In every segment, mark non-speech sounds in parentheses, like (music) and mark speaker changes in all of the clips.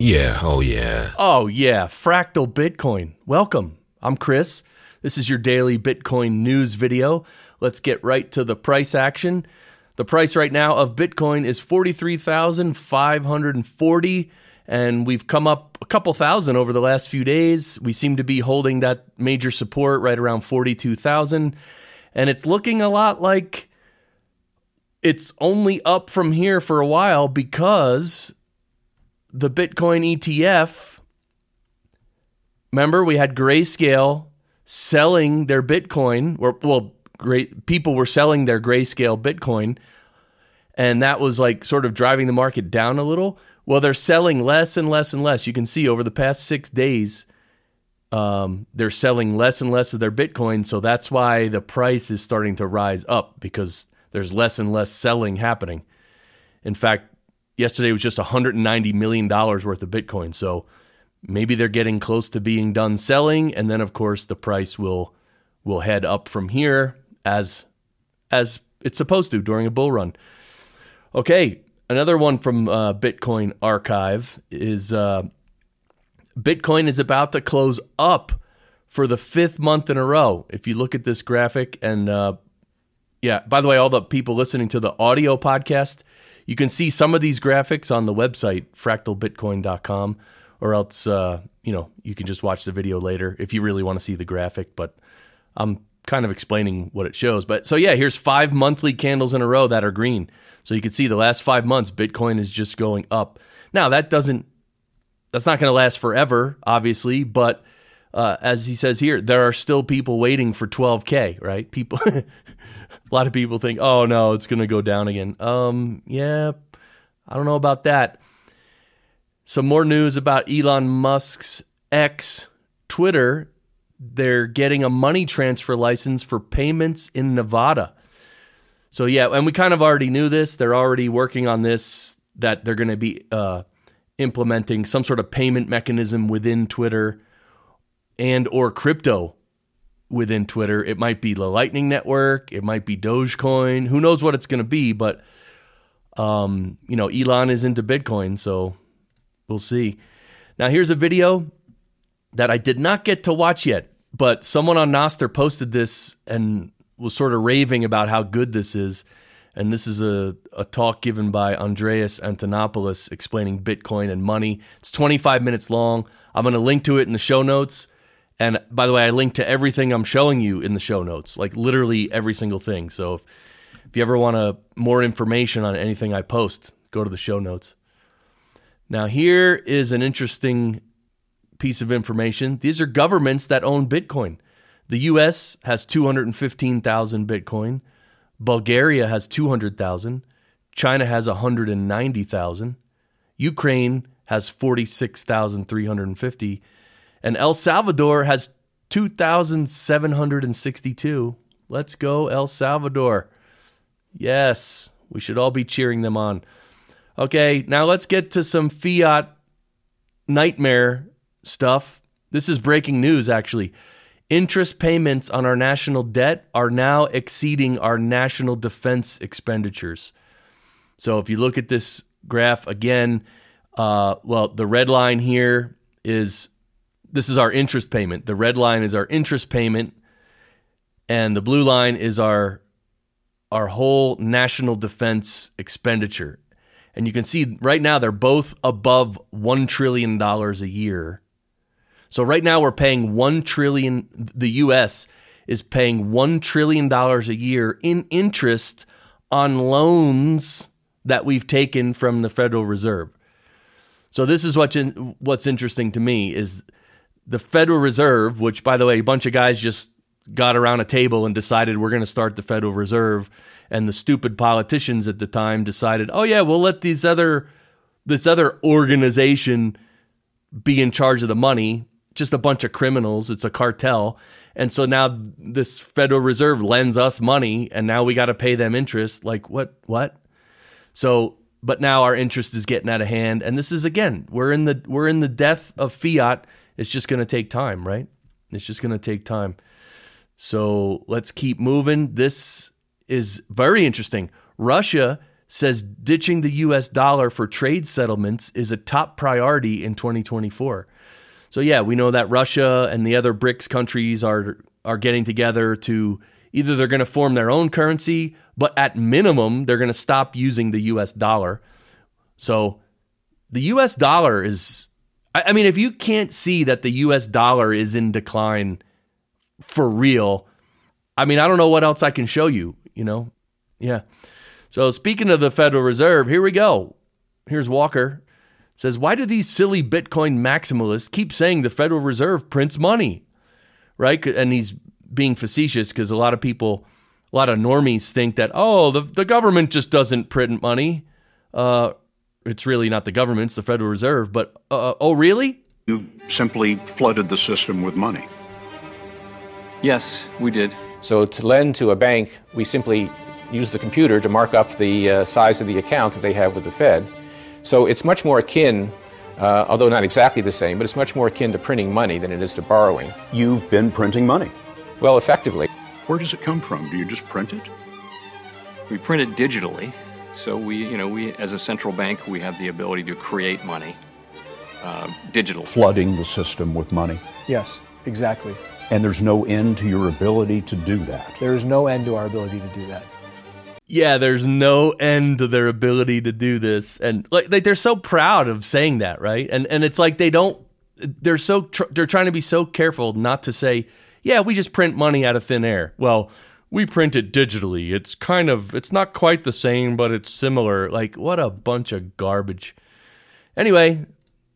Speaker 1: Yeah, oh yeah.
Speaker 2: Oh, yeah, Fractal Bitcoin. Welcome. I'm Chris. This is your daily Bitcoin news video. Let's get right to the price action. The price right now of Bitcoin is 43,540 and we've come up a couple thousand over the last few days. We seem to be holding that major support right around 42,000 and it's looking a lot like it's only up from here for a while because the Bitcoin ETF. Remember, we had Grayscale selling their Bitcoin, or well, great people were selling their Grayscale Bitcoin, and that was like sort of driving the market down a little. Well, they're selling less and less and less. You can see over the past six days, um, they're selling less and less of their Bitcoin. So that's why the price is starting to rise up because there's less and less selling happening. In fact, yesterday was just 190 million dollars worth of Bitcoin. So maybe they're getting close to being done selling, and then of course the price will will head up from here as as it's supposed to during a bull run. Okay, another one from uh, Bitcoin Archive is uh, Bitcoin is about to close up for the fifth month in a row. If you look at this graphic, and uh, yeah, by the way, all the people listening to the audio podcast, you can see some of these graphics on the website, fractalbitcoin.com, or else, uh, you know, you can just watch the video later if you really want to see the graphic. But I'm kind of explaining what it shows. But so, yeah, here's five monthly candles in a row that are green. So you can see the last five months, Bitcoin is just going up. Now, that doesn't, that's not going to last forever, obviously, but uh, as he says here, there are still people waiting for 12K, right? People, (laughs) a lot of people think, oh no, it's going to go down again. Um, yeah, I don't know about that. Some more news about Elon Musk's X Twitter. They're getting a money transfer license for payments in Nevada. So yeah, and we kind of already knew this. They're already working on this. That they're going to be uh, implementing some sort of payment mechanism within Twitter and or crypto within Twitter. It might be the Lightning Network, it might be Dogecoin. Who knows what it's going to be? But um, you know, Elon is into Bitcoin, so we'll see. Now, here's a video that I did not get to watch yet, but someone on Nostr posted this and was sort of raving about how good this is. And this is a, a talk given by Andreas Antonopoulos explaining Bitcoin and money. It's 25 minutes long. I'm going to link to it in the show notes. And by the way, I link to everything I'm showing you in the show notes, like literally every single thing. So if, if you ever want a, more information on anything I post, go to the show notes. Now, here is an interesting piece of information. These are governments that own Bitcoin. The US has 215,000 Bitcoin. Bulgaria has 200,000. China has 190,000. Ukraine has 46,350 and El Salvador has 2,762. Let's go, El Salvador. Yes, we should all be cheering them on. Okay, now let's get to some fiat nightmare stuff. This is breaking news, actually. Interest payments on our national debt are now exceeding our national defense expenditures. So if you look at this graph again, uh, well, the red line here is this is our interest payment. The red line is our interest payment, and the blue line is our our whole national defense expenditure. And you can see right now they're both above one trillion dollars a year. So right now we're paying one trillion. The U.S. is paying one trillion dollars a year in interest on loans that we've taken from the Federal Reserve. So this is what what's interesting to me is the Federal Reserve, which, by the way, a bunch of guys just got around a table and decided we're going to start the Federal Reserve, and the stupid politicians at the time decided, oh yeah, we'll let these other this other organization be in charge of the money. Just a bunch of criminals. It's a cartel. And so now this Federal Reserve lends us money and now we got to pay them interest. Like what what? So but now our interest is getting out of hand and this is again, we're in the we're in the death of fiat it's just going to take time, right? It's just going to take time. So let's keep moving. This is very interesting. Russia says ditching the US dollar for trade settlements is a top priority in 2024. So yeah, we know that Russia and the other BRICS countries are are getting together to either they're going to form their own currency, but at minimum they're going to stop using the US dollar. So the US dollar is I mean if you can't see that the US dollar is in decline for real, I mean I don't know what else I can show you, you know. Yeah. So speaking of the Federal Reserve, here we go. Here's Walker. Says, why do these silly Bitcoin maximalists keep saying the Federal Reserve prints money? Right? And he's being facetious because a lot of people, a lot of normies think that, oh, the, the government just doesn't print money. Uh, it's really not the government, it's the Federal Reserve. But, uh, oh, really?
Speaker 1: You simply flooded the system with money.
Speaker 3: Yes, we did.
Speaker 4: So to lend to a bank, we simply use the computer to mark up the uh, size of the account that they have with the Fed. So it's much more akin, uh, although not exactly the same, but it's much more akin to printing money than it is to borrowing.
Speaker 1: You've been printing money.
Speaker 4: Well, effectively.
Speaker 1: Where does it come from? Do you just print it?
Speaker 3: We print it digitally. So we, you know, we as a central bank, we have the ability to create money uh, digital.
Speaker 1: Flooding the system with money.
Speaker 5: Yes, exactly.
Speaker 1: And there's no end to your ability to do that.
Speaker 5: There is no end to our ability to do that
Speaker 2: yeah, there's no end to their ability to do this, and like, like they're so proud of saying that, right? And and it's like they don't. They're so tr- they're trying to be so careful not to say, yeah, we just print money out of thin air. Well, we print it digitally. It's kind of it's not quite the same, but it's similar. Like what a bunch of garbage. Anyway,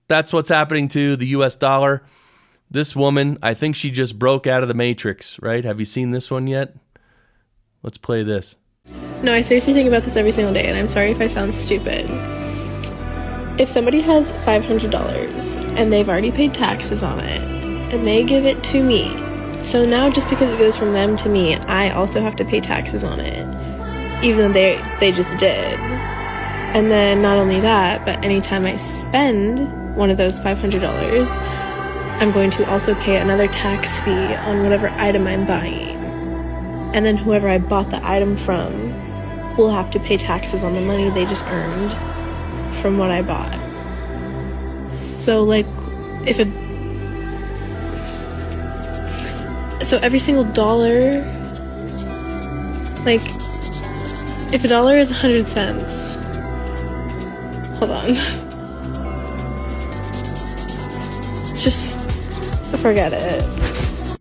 Speaker 2: that's what's happening to the U.S. dollar. This woman, I think she just broke out of the matrix, right? Have you seen this one yet? Let's play this.
Speaker 6: No, I seriously think about this every single day, and I'm sorry if I sound stupid. If somebody has $500 and they've already paid taxes on it, and they give it to me, so now just because it goes from them to me, I also have to pay taxes on it, even though they they just did. And then not only that, but anytime I spend one of those $500, I'm going to also pay another tax fee on whatever item I'm buying. And then whoever I bought the item from will have to pay taxes on the money they just earned from what I bought. So, like, if it. So every single dollar. Like, if a dollar is 100 cents. Hold on. Just forget it.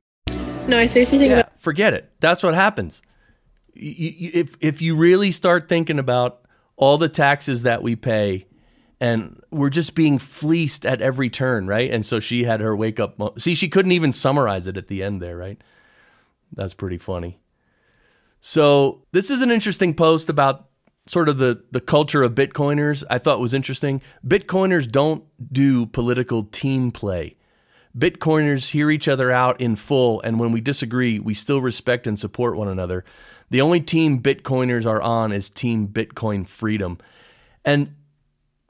Speaker 6: No, I seriously think
Speaker 2: yeah,
Speaker 6: about.
Speaker 2: Forget it. That's what happens you, you, if if you really start thinking about all the taxes that we pay and we're just being fleeced at every turn, right? And so she had her wake up. See, she couldn't even summarize it at the end there, right? That's pretty funny. So this is an interesting post about sort of the the culture of Bitcoiners. I thought was interesting. Bitcoiners don't do political team play. Bitcoiners hear each other out in full, and when we disagree, we still respect and support one another. The only team Bitcoiners are on is Team Bitcoin Freedom. And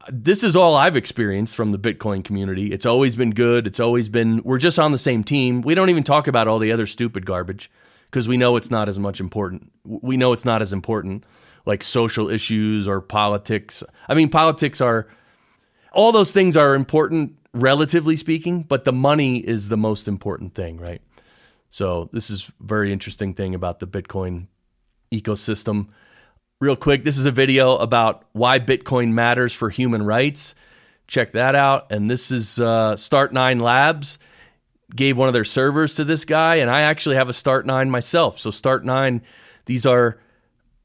Speaker 2: this is all I've experienced from the Bitcoin community. It's always been good. It's always been, we're just on the same team. We don't even talk about all the other stupid garbage because we know it's not as much important. We know it's not as important like social issues or politics. I mean, politics are, all those things are important, relatively speaking, but the money is the most important thing, right? So this is very interesting thing about the Bitcoin ecosystem. Real quick, this is a video about why Bitcoin matters for human rights. Check that out. And this is uh, Start9 Labs gave one of their servers to this guy, and I actually have a Start9 myself. So Start9, these are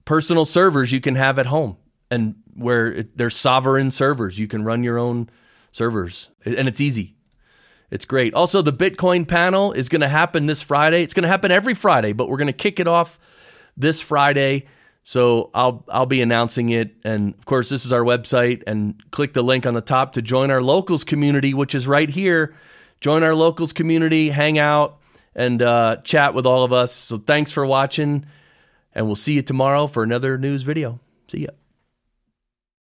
Speaker 2: personal servers you can have at home, and where it, they're sovereign servers, you can run your own servers, and it's easy. It's great. Also, the Bitcoin panel is going to happen this Friday. It's going to happen every Friday, but we're going to kick it off this Friday. So I'll I'll be announcing it, and of course, this is our website. And click the link on the top to join our locals community, which is right here. Join our locals community, hang out, and uh, chat with all of us. So thanks for watching, and we'll see you tomorrow for another news video. See ya.